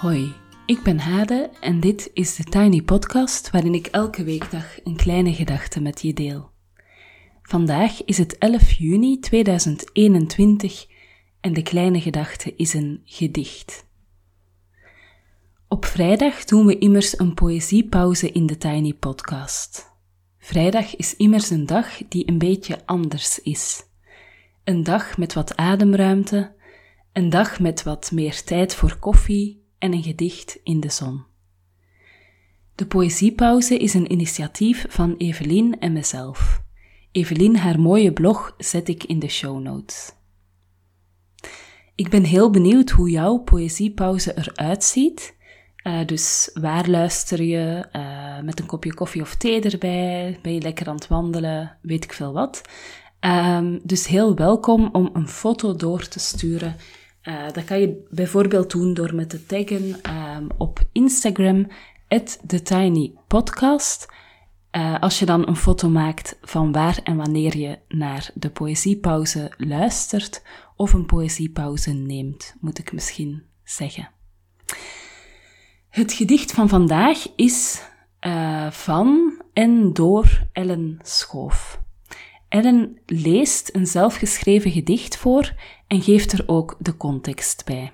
Hoi, ik ben Hade en dit is de Tiny Podcast waarin ik elke weekdag een kleine gedachte met je deel. Vandaag is het 11 juni 2021 en de kleine gedachte is een gedicht. Op vrijdag doen we immers een poëziepauze in de Tiny Podcast. Vrijdag is immers een dag die een beetje anders is. Een dag met wat ademruimte, een dag met wat meer tijd voor koffie en een gedicht in de zon. De Poëziepauze is een initiatief van Evelien en mezelf. Evelien, haar mooie blog zet ik in de show notes. Ik ben heel benieuwd hoe jouw poëziepauze eruit ziet. Uh, dus waar luister je? Uh, met een kopje koffie of thee erbij? Ben je lekker aan het wandelen? Weet ik veel wat. Um, dus heel welkom om een foto door te sturen uh, dat kan je bijvoorbeeld doen door me te taggen um, op Instagram, TheTinyPodcast. Uh, als je dan een foto maakt van waar en wanneer je naar de poëziepauze luistert, of een poëziepauze neemt, moet ik misschien zeggen. Het gedicht van vandaag is uh, van en door Ellen Schoof. Ellen leest een zelfgeschreven gedicht voor en geeft er ook de context bij.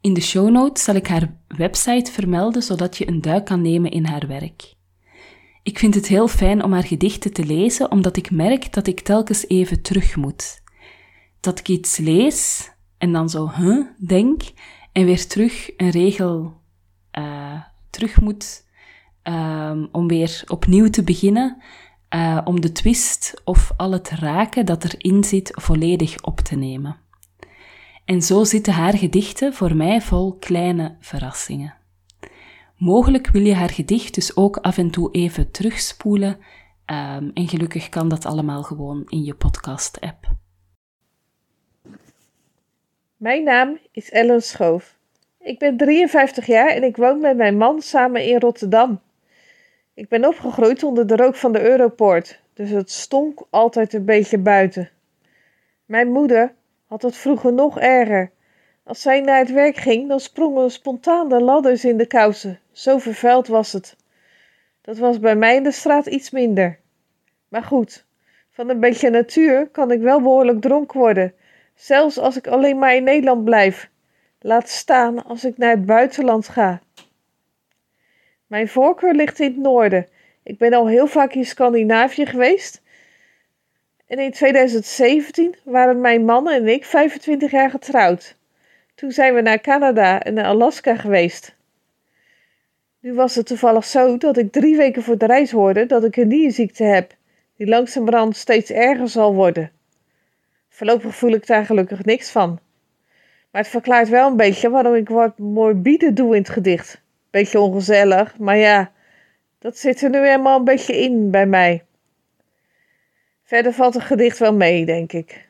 In de show notes zal ik haar website vermelden zodat je een duik kan nemen in haar werk. Ik vind het heel fijn om haar gedichten te lezen, omdat ik merk dat ik telkens even terug moet. Dat ik iets lees en dan zo, huh, denk, en weer terug een regel uh, terug moet um, om weer opnieuw te beginnen uh, om de twist of al het raken dat erin zit volledig op te nemen. En zo zitten haar gedichten voor mij vol kleine verrassingen. Mogelijk wil je haar gedicht dus ook af en toe even terugspoelen, um, en gelukkig kan dat allemaal gewoon in je podcast-app. Mijn naam is Ellen Schoof. Ik ben 53 jaar en ik woon met mijn man samen in Rotterdam. Ik ben opgegroeid onder de rook van de Europoort, dus het stonk altijd een beetje buiten. Mijn moeder had het vroeger nog erger. Als zij naar het werk ging, dan sprongen spontaan de ladders in de kousen. Zo vervuild was het. Dat was bij mij in de straat iets minder. Maar goed, van een beetje natuur kan ik wel behoorlijk dronken worden, zelfs als ik alleen maar in Nederland blijf. Laat staan als ik naar het buitenland ga. Mijn voorkeur ligt in het noorden. Ik ben al heel vaak in Scandinavië geweest. En in 2017 waren mijn man en ik 25 jaar getrouwd. Toen zijn we naar Canada en naar Alaska geweest. Nu was het toevallig zo dat ik drie weken voor de reis hoorde dat ik een nierziekte heb, die langzamerhand steeds erger zal worden. Voorlopig voel ik daar gelukkig niks van. Maar het verklaart wel een beetje waarom ik wat morbide doe in het gedicht beetje ongezellig. Maar ja, dat zit er nu helemaal een beetje in bij mij. Verder valt het gedicht wel mee, denk ik.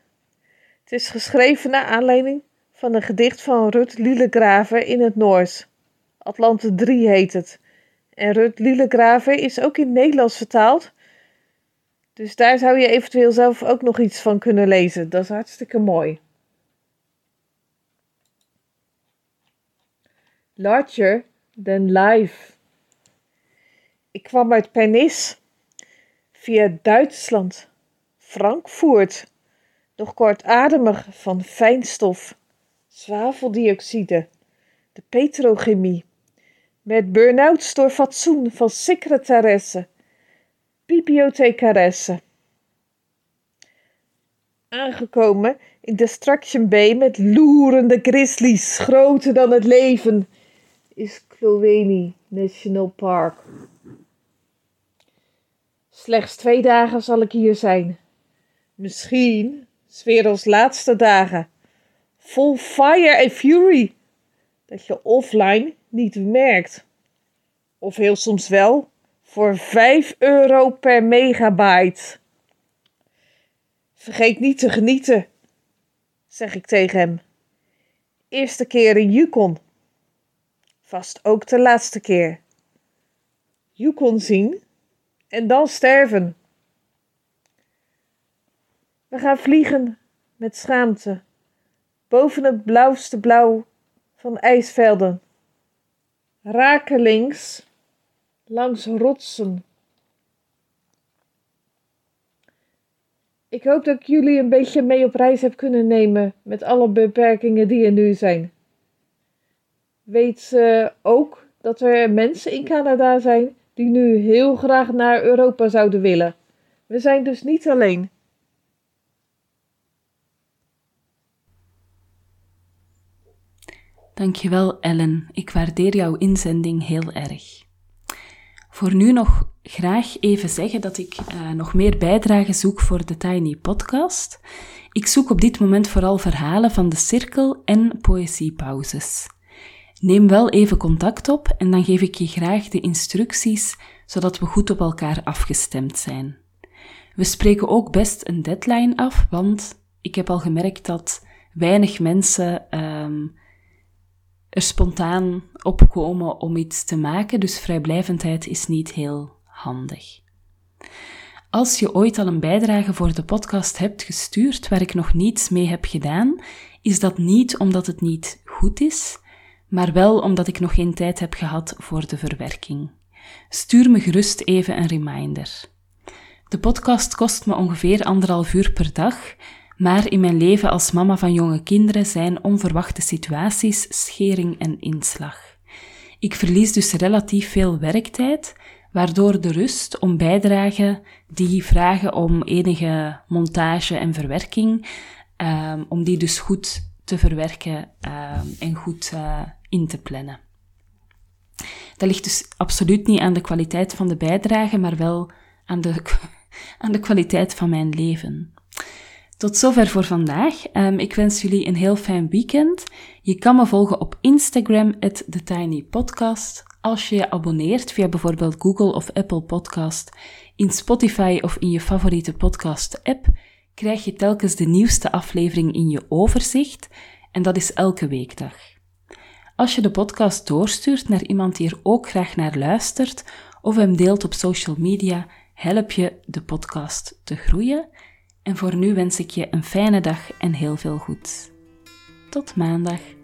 Het is geschreven naar aanleiding van een gedicht van Rut Lielegraver in het Noors. Atlante 3 heet het. En Rut Lielegraver is ook in Nederlands vertaald. Dus daar zou je eventueel zelf ook nog iets van kunnen lezen. Dat is hartstikke mooi. Larger than life. Ik kwam uit Pernis via Duitsland, Frankfurt, nog kortademig van fijnstof, zwaveldioxide, de petrochemie, met burn-outs door fatsoen van secretaresse, bibliothecaresse. Aangekomen in Destruction Bay met loerende grizzlies, groter dan het leven, is Chloweni National Park. Slechts twee dagen zal ik hier zijn. Misschien werelds laatste dagen. Vol fire en fury. Dat je offline niet merkt. Of heel soms wel. Voor 5 euro per megabyte. Vergeet niet te genieten, zeg ik tegen hem. Eerste keer in Yukon. Vast ook de laatste keer. Yukon zien en dan sterven. We gaan vliegen met schaamte boven het blauwste blauw van ijsvelden. Rakelings langs rotsen. Ik hoop dat ik jullie een beetje mee op reis heb kunnen nemen met alle beperkingen die er nu zijn. Weet uh, ook dat er mensen in Canada zijn die nu heel graag naar Europa zouden willen. We zijn dus niet alleen. Dankjewel Ellen, ik waardeer jouw inzending heel erg. Voor nu nog graag even zeggen dat ik uh, nog meer bijdragen zoek voor de Tiny Podcast. Ik zoek op dit moment vooral verhalen van de cirkel en poëziepauzes. Neem wel even contact op en dan geef ik je graag de instructies, zodat we goed op elkaar afgestemd zijn. We spreken ook best een deadline af, want ik heb al gemerkt dat weinig mensen um, er spontaan opkomen om iets te maken, dus vrijblijvendheid is niet heel handig. Als je ooit al een bijdrage voor de podcast hebt gestuurd waar ik nog niets mee heb gedaan, is dat niet omdat het niet goed is, maar wel omdat ik nog geen tijd heb gehad voor de verwerking. Stuur me gerust even een reminder. De podcast kost me ongeveer anderhalf uur per dag, maar in mijn leven als mama van jonge kinderen zijn onverwachte situaties schering en inslag. Ik verlies dus relatief veel werktijd, waardoor de rust om bijdragen die vragen om enige montage en verwerking, um, om die dus goed te verwerken um, en goed uh, in te plannen. Dat ligt dus absoluut niet aan de kwaliteit van de bijdrage, maar wel aan de, aan de kwaliteit van mijn leven. Tot zover voor vandaag. Um, ik wens jullie een heel fijn weekend. Je kan me volgen op Instagram, TheTinyPodcast. Als je je abonneert via bijvoorbeeld Google of Apple Podcast, in Spotify of in je favoriete podcast-app, krijg je telkens de nieuwste aflevering in je overzicht en dat is elke weekdag. Als je de podcast doorstuurt naar iemand die er ook graag naar luistert of hem deelt op social media, help je de podcast te groeien. En voor nu wens ik je een fijne dag en heel veel goed. Tot maandag.